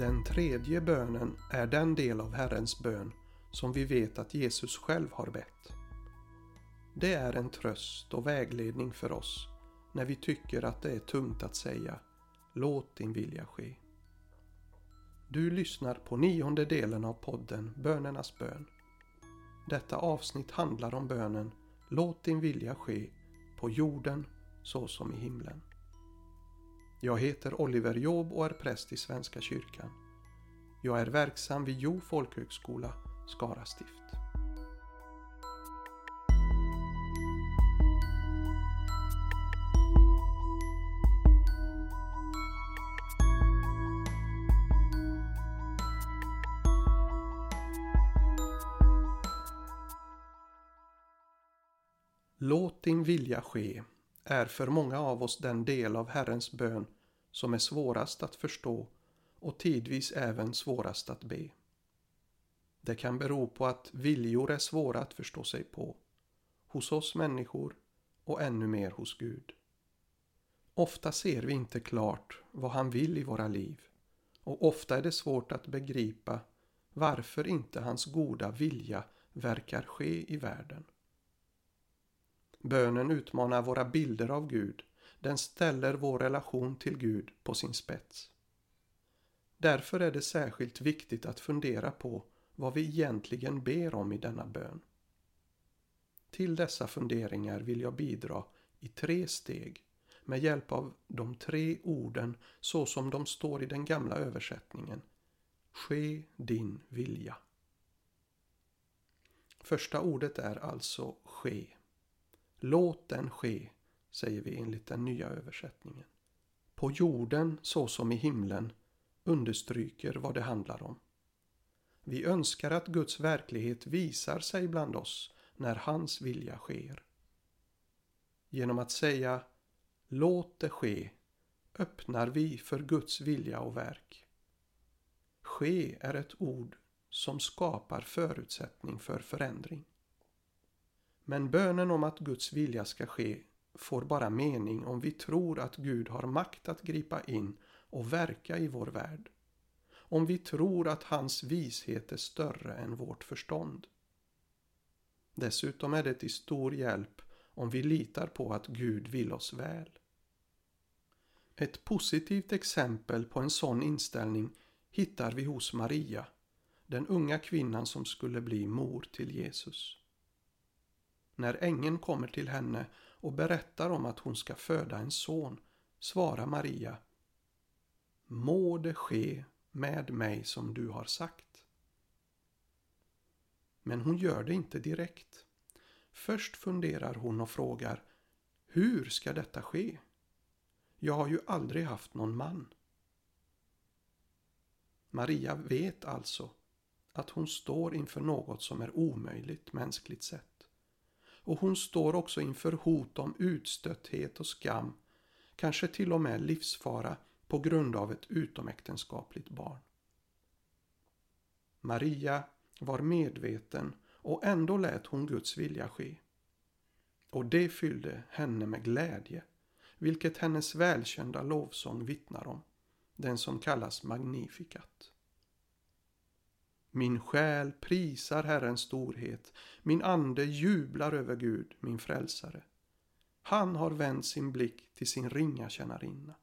Den tredje bönen är den del av Herrens bön som vi vet att Jesus själv har bett. Det är en tröst och vägledning för oss när vi tycker att det är tungt att säga Låt din vilja ske. Du lyssnar på nionde delen av podden Bönernas bön. Detta avsnitt handlar om bönen Låt din vilja ske på jorden så som i himlen. Jag heter Oliver Job och är präst i Svenska kyrkan. Jag är verksam vid Jo folkhögskola, Skara stift. Låt din vilja ske är för många av oss den del av Herrens bön som är svårast att förstå och tidvis även svårast att be. Det kan bero på att viljor är svåra att förstå sig på, hos oss människor och ännu mer hos Gud. Ofta ser vi inte klart vad han vill i våra liv och ofta är det svårt att begripa varför inte hans goda vilja verkar ske i världen. Bönen utmanar våra bilder av Gud. Den ställer vår relation till Gud på sin spets. Därför är det särskilt viktigt att fundera på vad vi egentligen ber om i denna bön. Till dessa funderingar vill jag bidra i tre steg med hjälp av de tre orden så som de står i den gamla översättningen. Ske din vilja. Första ordet är alltså ske. Låt den ske, säger vi enligt den nya översättningen. På jorden så som i himlen understryker vad det handlar om. Vi önskar att Guds verklighet visar sig bland oss när hans vilja sker. Genom att säga Låt det ske öppnar vi för Guds vilja och verk. Ske är ett ord som skapar förutsättning för förändring. Men bönen om att Guds vilja ska ske får bara mening om vi tror att Gud har makt att gripa in och verka i vår värld. Om vi tror att hans vishet är större än vårt förstånd. Dessutom är det till stor hjälp om vi litar på att Gud vill oss väl. Ett positivt exempel på en sån inställning hittar vi hos Maria, den unga kvinnan som skulle bli mor till Jesus. När ängeln kommer till henne och berättar om att hon ska föda en son svarar Maria Må det ske med mig som du har sagt. Men hon gör det inte direkt. Först funderar hon och frågar Hur ska detta ske? Jag har ju aldrig haft någon man. Maria vet alltså att hon står inför något som är omöjligt mänskligt sett och hon står också inför hot om utstötthet och skam, kanske till och med livsfara på grund av ett utomäktenskapligt barn. Maria var medveten och ändå lät hon Guds vilja ske. Och det fyllde henne med glädje, vilket hennes välkända lovsång vittnar om, den som kallas Magnificat. Min själ prisar Herrens storhet, min ande jublar över Gud, min frälsare. Han har vänt sin blick till sin ringa tjänarinna.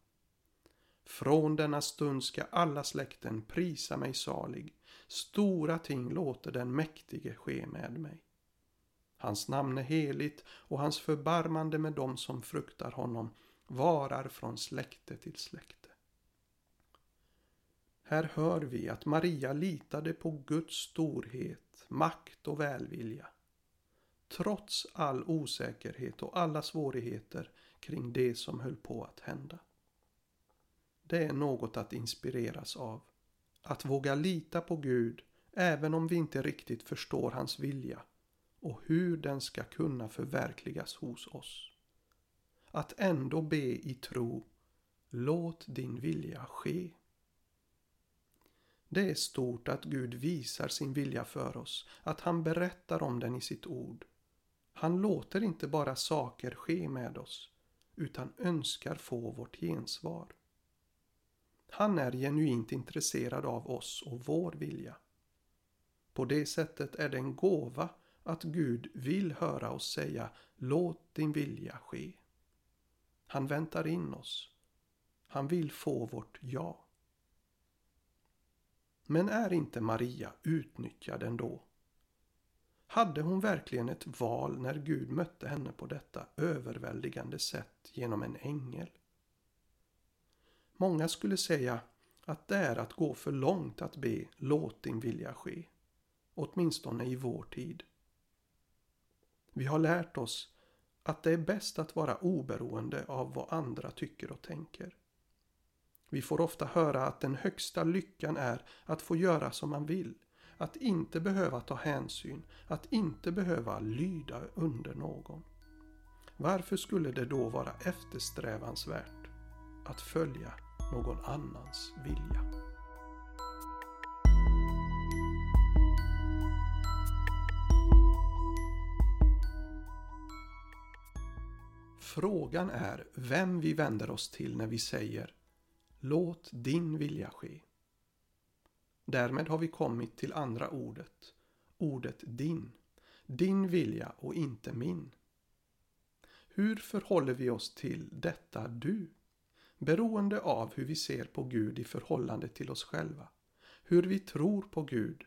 Från denna stund ska alla släkten prisa mig salig. Stora ting låter den mäktige ske med mig. Hans namn är heligt och hans förbarmande med dem som fruktar honom varar från släkte till släkte. Här hör vi att Maria litade på Guds storhet, makt och välvilja. Trots all osäkerhet och alla svårigheter kring det som höll på att hända. Det är något att inspireras av. Att våga lita på Gud även om vi inte riktigt förstår hans vilja och hur den ska kunna förverkligas hos oss. Att ändå be i tro Låt din vilja ske. Det är stort att Gud visar sin vilja för oss, att han berättar om den i sitt ord. Han låter inte bara saker ske med oss, utan önskar få vårt gensvar. Han är genuint intresserad av oss och vår vilja. På det sättet är det en gåva att Gud vill höra oss säga Låt din vilja ske. Han väntar in oss. Han vill få vårt ja. Men är inte Maria utnyttjad ändå? Hade hon verkligen ett val när Gud mötte henne på detta överväldigande sätt genom en ängel? Många skulle säga att det är att gå för långt att be låt din vilja ske. Åtminstone i vår tid. Vi har lärt oss att det är bäst att vara oberoende av vad andra tycker och tänker. Vi får ofta höra att den högsta lyckan är att få göra som man vill. Att inte behöva ta hänsyn, att inte behöva lyda under någon. Varför skulle det då vara eftersträvansvärt att följa någon annans vilja? Frågan är vem vi vänder oss till när vi säger Låt din vilja ske. Därmed har vi kommit till andra ordet, ordet din. Din vilja och inte min. Hur förhåller vi oss till detta du? Beroende av hur vi ser på Gud i förhållande till oss själva, hur vi tror på Gud,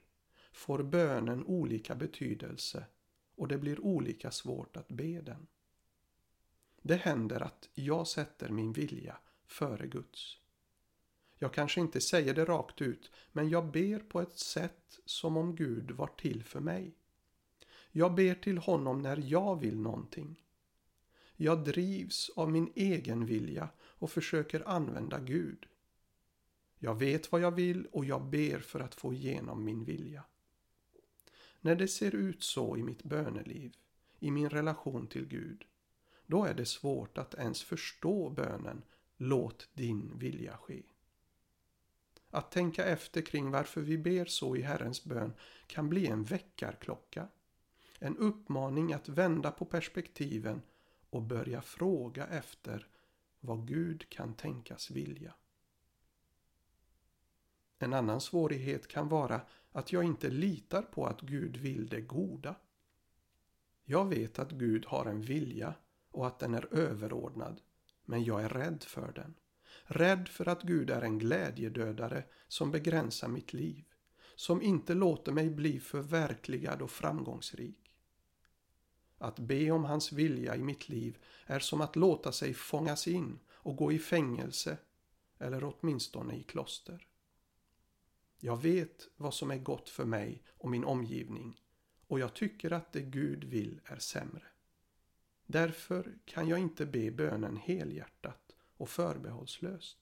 får bönen olika betydelse och det blir olika svårt att be den. Det händer att jag sätter min vilja före Guds. Jag kanske inte säger det rakt ut, men jag ber på ett sätt som om Gud var till för mig. Jag ber till honom när jag vill någonting. Jag drivs av min egen vilja och försöker använda Gud. Jag vet vad jag vill och jag ber för att få igenom min vilja. När det ser ut så i mitt böneliv, i min relation till Gud, då är det svårt att ens förstå bönen Låt din vilja ske. Att tänka efter kring varför vi ber så i Herrens bön kan bli en väckarklocka. En uppmaning att vända på perspektiven och börja fråga efter vad Gud kan tänkas vilja. En annan svårighet kan vara att jag inte litar på att Gud vill det goda. Jag vet att Gud har en vilja och att den är överordnad, men jag är rädd för den. Rädd för att Gud är en glädjedödare som begränsar mitt liv, som inte låter mig bli förverkligad och framgångsrik. Att be om hans vilja i mitt liv är som att låta sig fångas in och gå i fängelse eller åtminstone i kloster. Jag vet vad som är gott för mig och min omgivning och jag tycker att det Gud vill är sämre. Därför kan jag inte be bönen helhjärtat och förbehållslöst.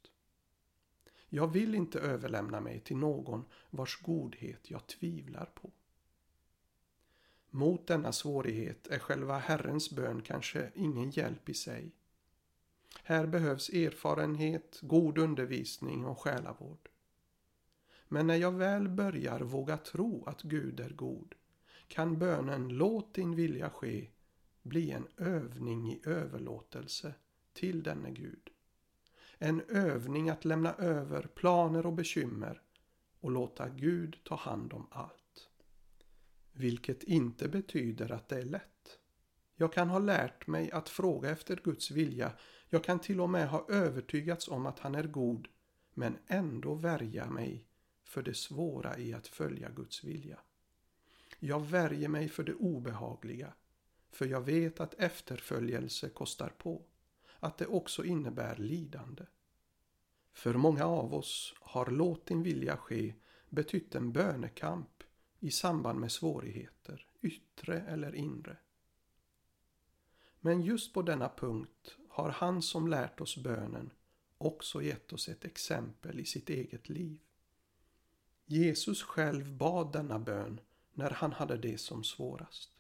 Jag vill inte överlämna mig till någon vars godhet jag tvivlar på. Mot denna svårighet är själva Herrens bön kanske ingen hjälp i sig. Här behövs erfarenhet, god undervisning och själavård. Men när jag väl börjar våga tro att Gud är god kan bönen Låt din vilja ske bli en övning i överlåtelse till denne Gud. En övning att lämna över planer och bekymmer och låta Gud ta hand om allt. Vilket inte betyder att det är lätt. Jag kan ha lärt mig att fråga efter Guds vilja. Jag kan till och med ha övertygats om att han är god men ändå värja mig för det svåra i att följa Guds vilja. Jag värjer mig för det obehagliga för jag vet att efterföljelse kostar på. Att det också innebär lidande. För många av oss har låt din vilja ske betytt en bönekamp i samband med svårigheter, yttre eller inre. Men just på denna punkt har han som lärt oss bönen också gett oss ett exempel i sitt eget liv. Jesus själv bad denna bön när han hade det som svårast.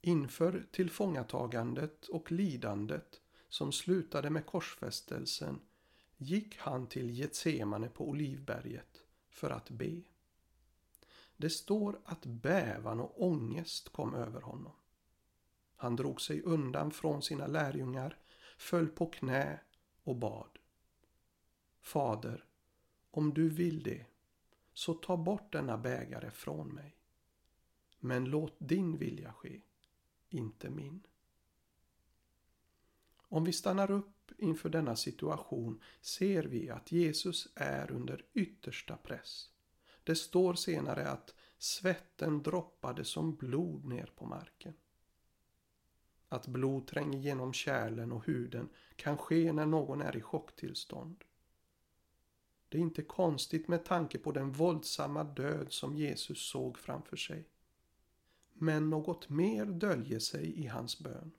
Inför tillfångatagandet och lidandet som slutade med korsfästelsen gick han till Getsemane på Olivberget för att be. Det står att bävan och ångest kom över honom. Han drog sig undan från sina lärjungar, föll på knä och bad. Fader, om du vill det, så ta bort denna bägare från mig. Men låt din vilja ske, inte min. Om vi stannar upp inför denna situation ser vi att Jesus är under yttersta press. Det står senare att svetten droppade som blod ner på marken. Att blod tränger genom kärlen och huden kan ske när någon är i chocktillstånd. Det är inte konstigt med tanke på den våldsamma död som Jesus såg framför sig. Men något mer döljer sig i hans bön.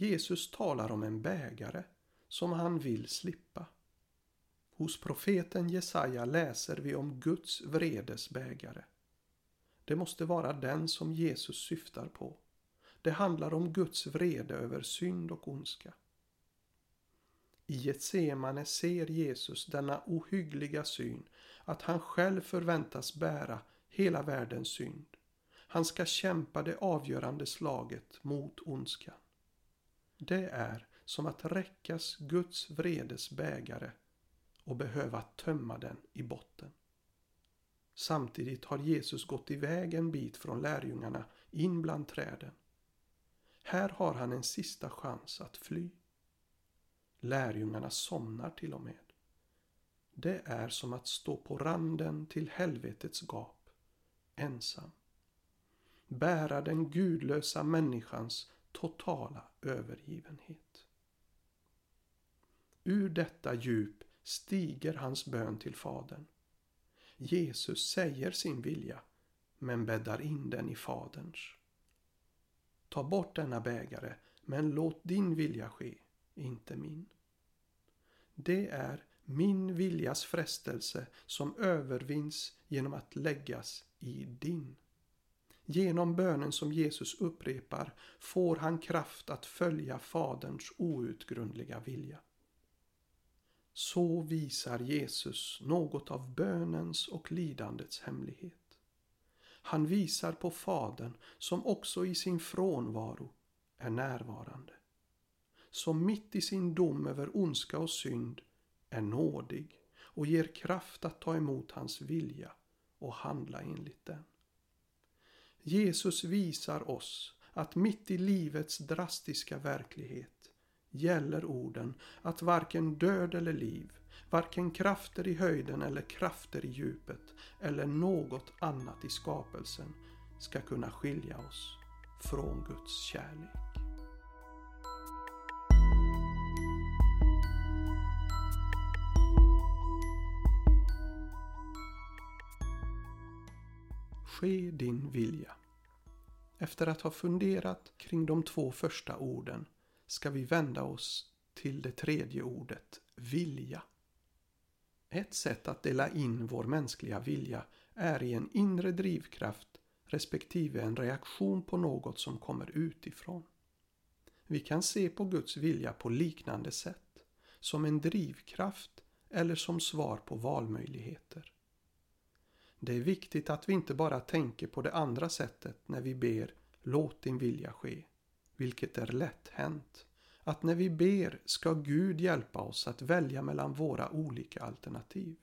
Jesus talar om en bägare som han vill slippa. Hos profeten Jesaja läser vi om Guds vredes bägare. Det måste vara den som Jesus syftar på. Det handlar om Guds vrede över synd och ondska. I Getsemane ser Jesus denna ohyggliga syn att han själv förväntas bära hela världens synd. Han ska kämpa det avgörande slaget mot ondskan. Det är som att räckas Guds vredes bägare och behöva tömma den i botten. Samtidigt har Jesus gått iväg en bit från lärjungarna in bland träden. Här har han en sista chans att fly. Lärjungarna somnar till och med. Det är som att stå på randen till helvetets gap, ensam. Bära den gudlösa människans totala övergivenhet. Ur detta djup stiger hans bön till Fadern. Jesus säger sin vilja, men bäddar in den i Faderns. Ta bort denna bägare, men låt din vilja ske, inte min. Det är min viljas frestelse som övervinns genom att läggas i din. Genom bönen som Jesus upprepar får han kraft att följa Faderns outgrundliga vilja. Så visar Jesus något av bönens och lidandets hemlighet. Han visar på Fadern som också i sin frånvaro är närvarande. Som mitt i sin dom över ondska och synd är nådig och ger kraft att ta emot hans vilja och handla enligt den. Jesus visar oss att mitt i livets drastiska verklighet gäller orden att varken död eller liv, varken krafter i höjden eller krafter i djupet eller något annat i skapelsen ska kunna skilja oss från Guds kärlek. Ske din vilja. Efter att ha funderat kring de två första orden ska vi vända oss till det tredje ordet, vilja. Ett sätt att dela in vår mänskliga vilja är i en inre drivkraft respektive en reaktion på något som kommer utifrån. Vi kan se på Guds vilja på liknande sätt, som en drivkraft eller som svar på valmöjligheter. Det är viktigt att vi inte bara tänker på det andra sättet när vi ber Låt din vilja ske, vilket är lätt hänt. Att när vi ber ska Gud hjälpa oss att välja mellan våra olika alternativ.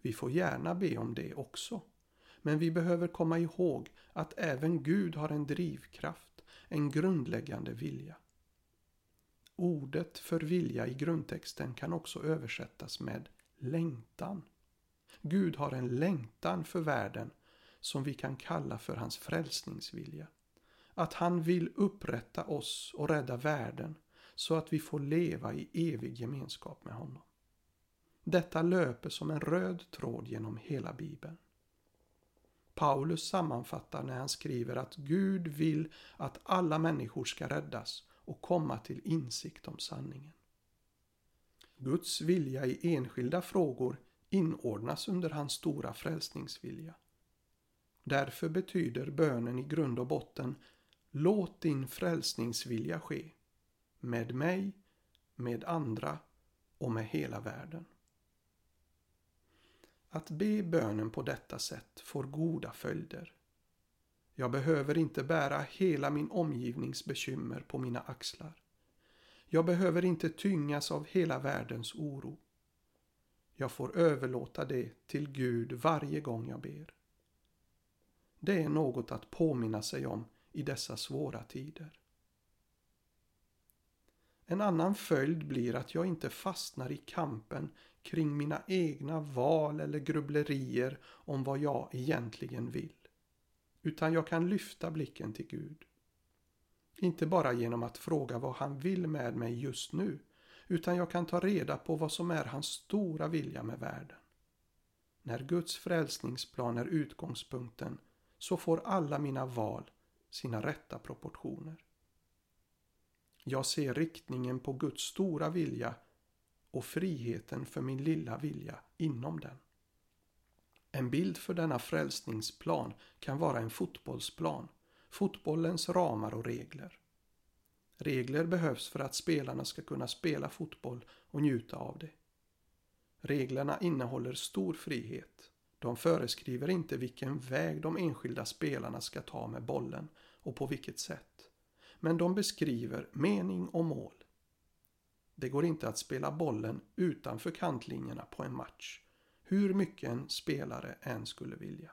Vi får gärna be om det också. Men vi behöver komma ihåg att även Gud har en drivkraft, en grundläggande vilja. Ordet för vilja i grundtexten kan också översättas med längtan. Gud har en längtan för världen som vi kan kalla för hans frälsningsvilja. Att han vill upprätta oss och rädda världen så att vi får leva i evig gemenskap med honom. Detta löper som en röd tråd genom hela bibeln. Paulus sammanfattar när han skriver att Gud vill att alla människor ska räddas och komma till insikt om sanningen. Guds vilja i enskilda frågor inordnas under hans stora frälsningsvilja. Därför betyder bönen i grund och botten Låt din frälsningsvilja ske med mig, med andra och med hela världen. Att be bönen på detta sätt får goda följder. Jag behöver inte bära hela min omgivnings bekymmer på mina axlar. Jag behöver inte tyngas av hela världens oro. Jag får överlåta det till Gud varje gång jag ber. Det är något att påminna sig om i dessa svåra tider. En annan följd blir att jag inte fastnar i kampen kring mina egna val eller grubblerier om vad jag egentligen vill. Utan jag kan lyfta blicken till Gud. Inte bara genom att fråga vad han vill med mig just nu, utan jag kan ta reda på vad som är hans stora vilja med världen. När Guds frälsningsplan är utgångspunkten så får alla mina val sina rätta proportioner. Jag ser riktningen på Guds stora vilja och friheten för min lilla vilja inom den. En bild för denna frälsningsplan kan vara en fotbollsplan, fotbollens ramar och regler. Regler behövs för att spelarna ska kunna spela fotboll och njuta av det. Reglerna innehåller stor frihet. De föreskriver inte vilken väg de enskilda spelarna ska ta med bollen och på vilket sätt. Men de beskriver mening och mål. Det går inte att spela bollen utanför kantlinjerna på en match, hur mycket en spelare än skulle vilja.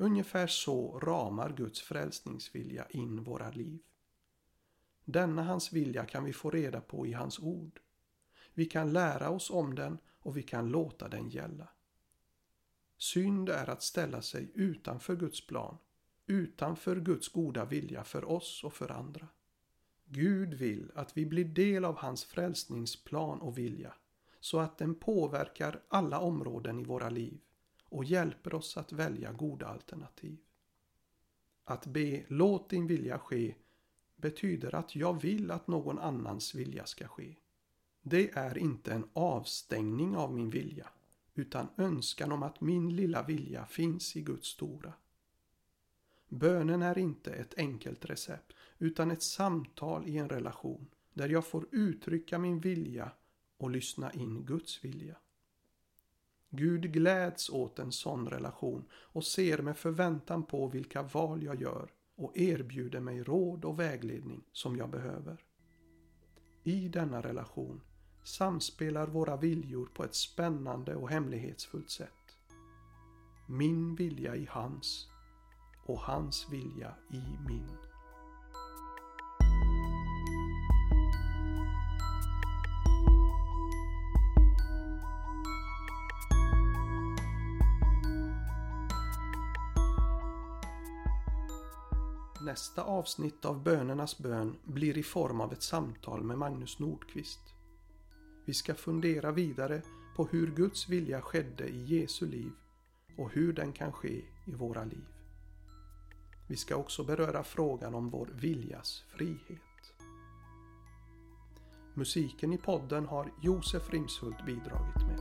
Ungefär så ramar Guds frälsningsvilja in våra liv. Denna hans vilja kan vi få reda på i hans ord. Vi kan lära oss om den och vi kan låta den gälla. Synd är att ställa sig utanför Guds plan, utanför Guds goda vilja för oss och för andra. Gud vill att vi blir del av hans frälsningsplan och vilja så att den påverkar alla områden i våra liv och hjälper oss att välja goda alternativ. Att be låt din vilja ske betyder att jag vill att någon annans vilja ska ske. Det är inte en avstängning av min vilja utan önskan om att min lilla vilja finns i Guds stora. Bönen är inte ett enkelt recept utan ett samtal i en relation där jag får uttrycka min vilja och lyssna in Guds vilja. Gud gläds åt en sån relation och ser med förväntan på vilka val jag gör och erbjuder mig råd och vägledning som jag behöver. I denna relation samspelar våra viljor på ett spännande och hemlighetsfullt sätt. Min vilja i hans och hans vilja i min. Nästa avsnitt av Bönernas bön blir i form av ett samtal med Magnus Nordqvist. Vi ska fundera vidare på hur Guds vilja skedde i Jesu liv och hur den kan ske i våra liv. Vi ska också beröra frågan om vår viljas frihet. Musiken i podden har Josef Rimshult bidragit med.